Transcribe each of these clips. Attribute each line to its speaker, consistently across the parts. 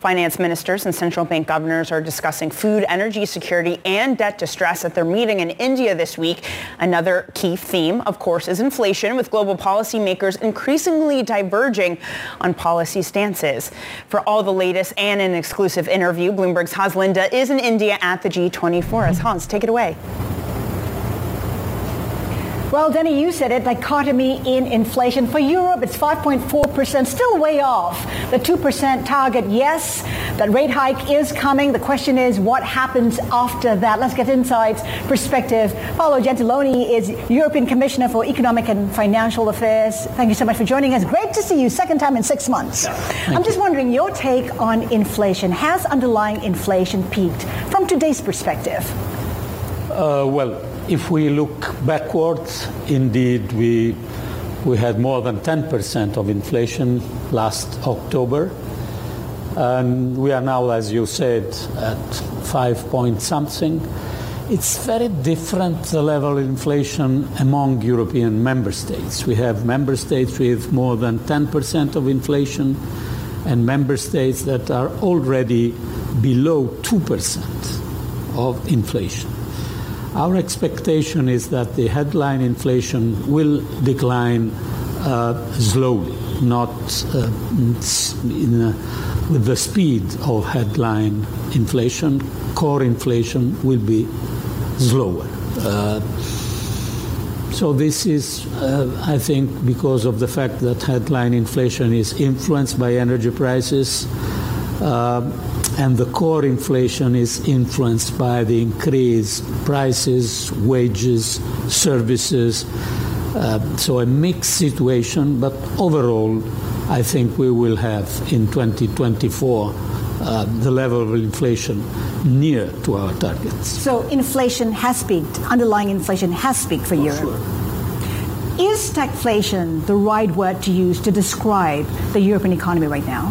Speaker 1: Finance ministers and central bank governors are discussing food, energy security, and debt distress at their meeting in India this week. Another key theme, of course, is inflation, with global policymakers increasingly diverging on policy stances. For all the latest and an exclusive interview, Bloomberg's Hans is in India at the G20 Haslinda, take it away.
Speaker 2: Well, Denny, you said it, dichotomy in inflation. For Europe, it's 5.4%, still way off. The 2% target, yes, that rate hike is coming. The question is, what happens after that? Let's get insights, perspective. Paolo Gentiloni is European Commissioner for Economic and Financial Affairs. Thank you so much for joining us. Great to see you, second time in six months. I'm just wondering, your take on inflation. Has underlying inflation peaked from today's perspective?
Speaker 3: Uh, well, if we look backwards, indeed, we, we had more than 10% of inflation last October. And we are now, as you said, at 5 point something. It's very different, the level of inflation among European member states. We have member states with more than 10% of inflation and member states that are already below 2% of inflation. Our expectation is that the headline inflation will decline uh, slowly, not uh, a, with the speed of headline inflation. Core inflation will be slower. Uh, so this is, uh, I think, because of the fact that headline inflation is influenced by energy prices, uh, and the core inflation is influenced by the increased prices, wages, services. Uh, so a mixed situation, but overall, I think we will have in 2024 uh, the level of inflation near to our targets.
Speaker 2: So inflation has peaked, underlying inflation has peaked for, for Europe. Sure. Is stagflation the right word to use to describe the European economy right now?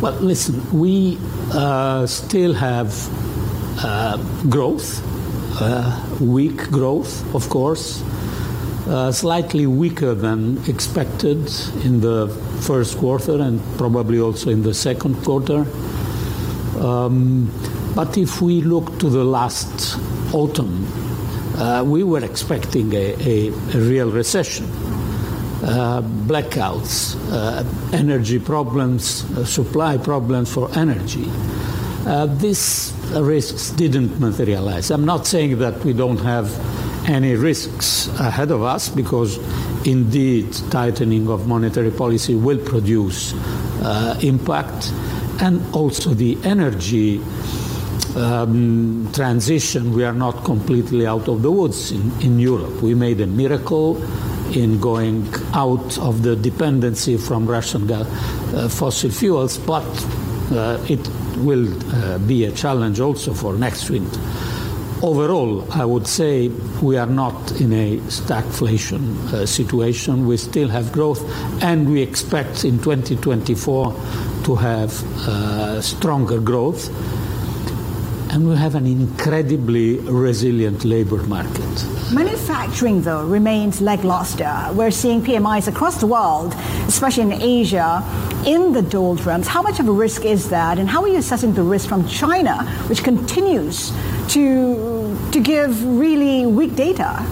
Speaker 3: Well, listen, we uh, still have uh, growth, uh, weak growth, of course, uh, slightly weaker than expected in the first quarter and probably also in the second quarter. Um, but if we look to the last autumn, uh, we were expecting a, a, a real recession blackouts, uh, energy problems, uh, supply problems for energy. Uh, these risks didn't materialize. I'm not saying that we don't have any risks ahead of us because indeed tightening of monetary policy will produce uh, impact and also the energy um, transition we are not completely out of the woods in, in Europe we made a miracle in going out of the dependency from Russian uh, fossil fuels, but uh, it will uh, be a challenge also for next winter. Overall, I would say we are not in a stagflation uh, situation. We still have growth, and we expect in 2024 to have uh, stronger growth. And we have an incredibly resilient labor market.
Speaker 2: Manufacturing, though, remains lackluster. We're seeing PMIs across the world, especially in Asia, in the doldrums. How much of a risk is that, and how are you assessing the risk from China, which continues to, to give really weak data?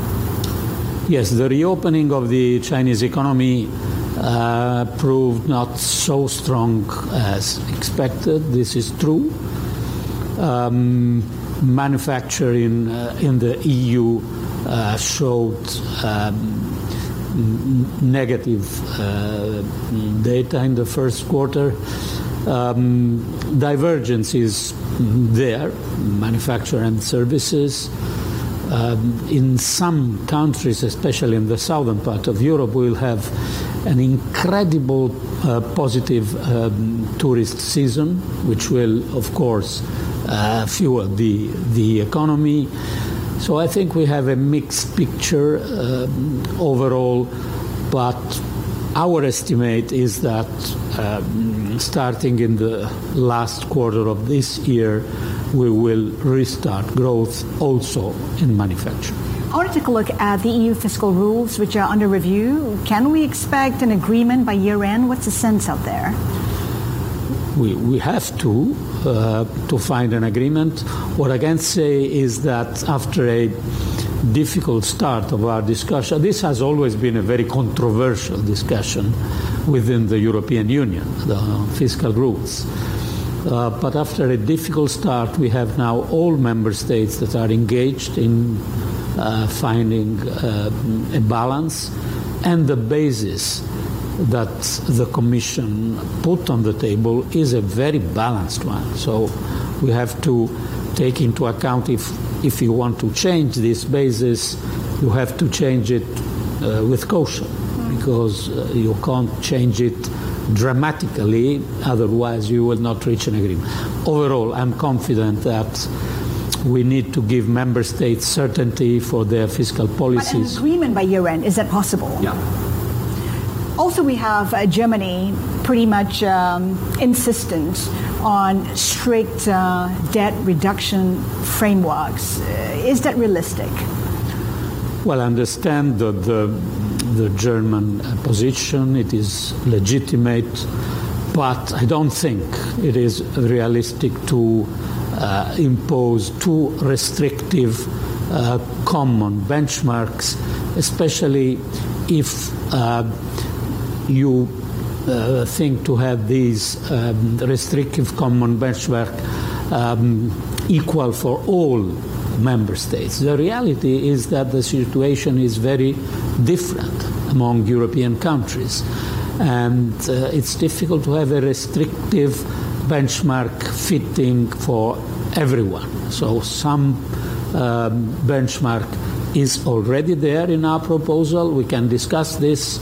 Speaker 3: Yes, the reopening of the Chinese economy uh, proved not so strong as expected. This is true. Um, manufacturing uh, in the EU uh, showed um, negative uh, data in the first quarter. Um, divergence is there, manufacture and services. Um, in some countries, especially in the southern part of Europe, we'll have an incredible uh, positive um, tourist season, which will, of course, uh, fuel the, the economy. So I think we have a mixed picture um, overall, but our estimate is that um, starting in the last quarter of this year, we will restart growth also in manufacturing.
Speaker 2: I want to take a look at the EU fiscal rules, which are under review. Can we expect an agreement by year end? What's the sense out there?
Speaker 3: We, we have to uh, to find an agreement. What I can say is that after a difficult start of our discussion, this has always been a very controversial discussion within the European Union, the fiscal rules. Uh, but after a difficult start, we have now all member states that are engaged in uh, finding uh, a balance and the basis that the Commission put on the table is a very balanced one. So we have to take into account if, if you want to change this basis, you have to change it uh, with caution because uh, you can't change it dramatically, otherwise, you will not reach an agreement. Overall, I'm confident that we need to give member states certainty for their fiscal policies.
Speaker 2: But an agreement by year end, is that possible?
Speaker 3: Yeah.
Speaker 2: Also, we have uh, Germany pretty much um, insistent on strict uh, debt reduction frameworks. Uh, is that realistic?
Speaker 3: Well, I understand the, the, the German position. It is legitimate, but I don't think it is realistic to uh, impose too restrictive uh, common benchmarks, especially if uh, you uh, think to have these um, restrictive common benchmark um, equal for all member states. The reality is that the situation is very different among European countries, and uh, it's difficult to have a restrictive benchmark fitting for everyone. So some um, benchmark is already there in our proposal. We can discuss this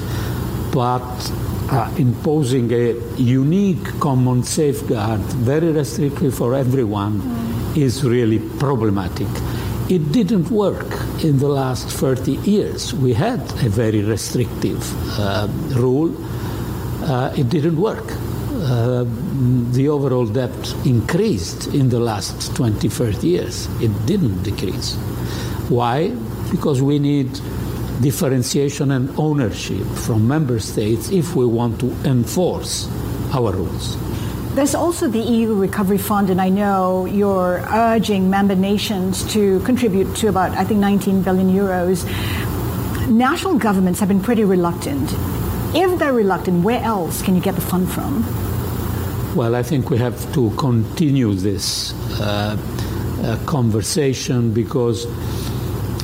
Speaker 3: but uh, imposing a unique common safeguard, very restrictive for everyone, mm. is really problematic. It didn't work in the last 30 years. We had a very restrictive uh, rule. Uh, it didn't work. Uh, the overall debt increased in the last 20, 30 years. It didn't decrease. Why? Because we need differentiation and ownership from member states if we want to enforce our rules.
Speaker 2: There's also the EU Recovery Fund, and I know you're urging member nations to contribute to about, I think, 19 billion euros. National governments have been pretty reluctant. If they're reluctant, where else can you get the fund from?
Speaker 3: Well, I think we have to continue this uh, uh, conversation because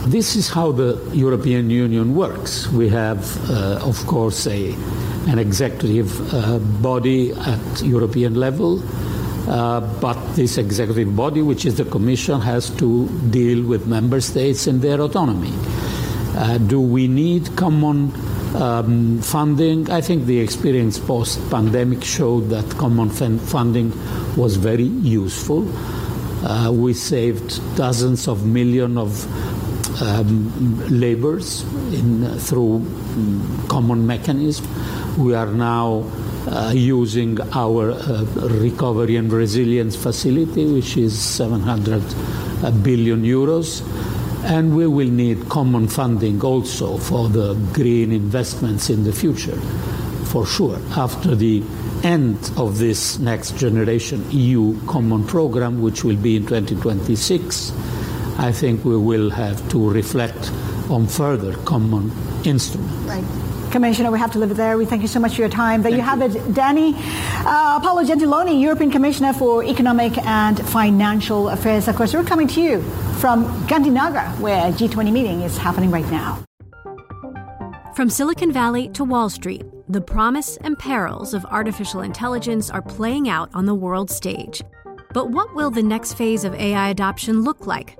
Speaker 3: this is how the European Union works. We have, uh, of course, a, an executive uh, body at European level, uh, but this executive body, which is the Commission, has to deal with member states and their autonomy. Uh, do we need common um, funding? I think the experience post pandemic showed that common funding was very useful. Uh, we saved dozens of millions of um, labors in, through um, common mechanism. We are now uh, using our uh, recovery and resilience facility, which is 700 uh, euros. And we will need common funding also for the green investments in the future, for sure. After the end of this next generation EU common program, which will be in 2026, I think we will have to reflect on further common instruments.
Speaker 2: Right. Commissioner, we have to leave it there. We thank you so much for your time. There
Speaker 3: thank
Speaker 2: you have it, Danny uh, Paolo Gentiloni, European Commissioner for Economic and Financial Affairs. Of course, we're coming to you from Gandhinagar, where G20 meeting is happening right now.
Speaker 4: From Silicon Valley to Wall Street the promise and perils of artificial intelligence are playing out on the world stage. But what will the next phase of AI adoption look like?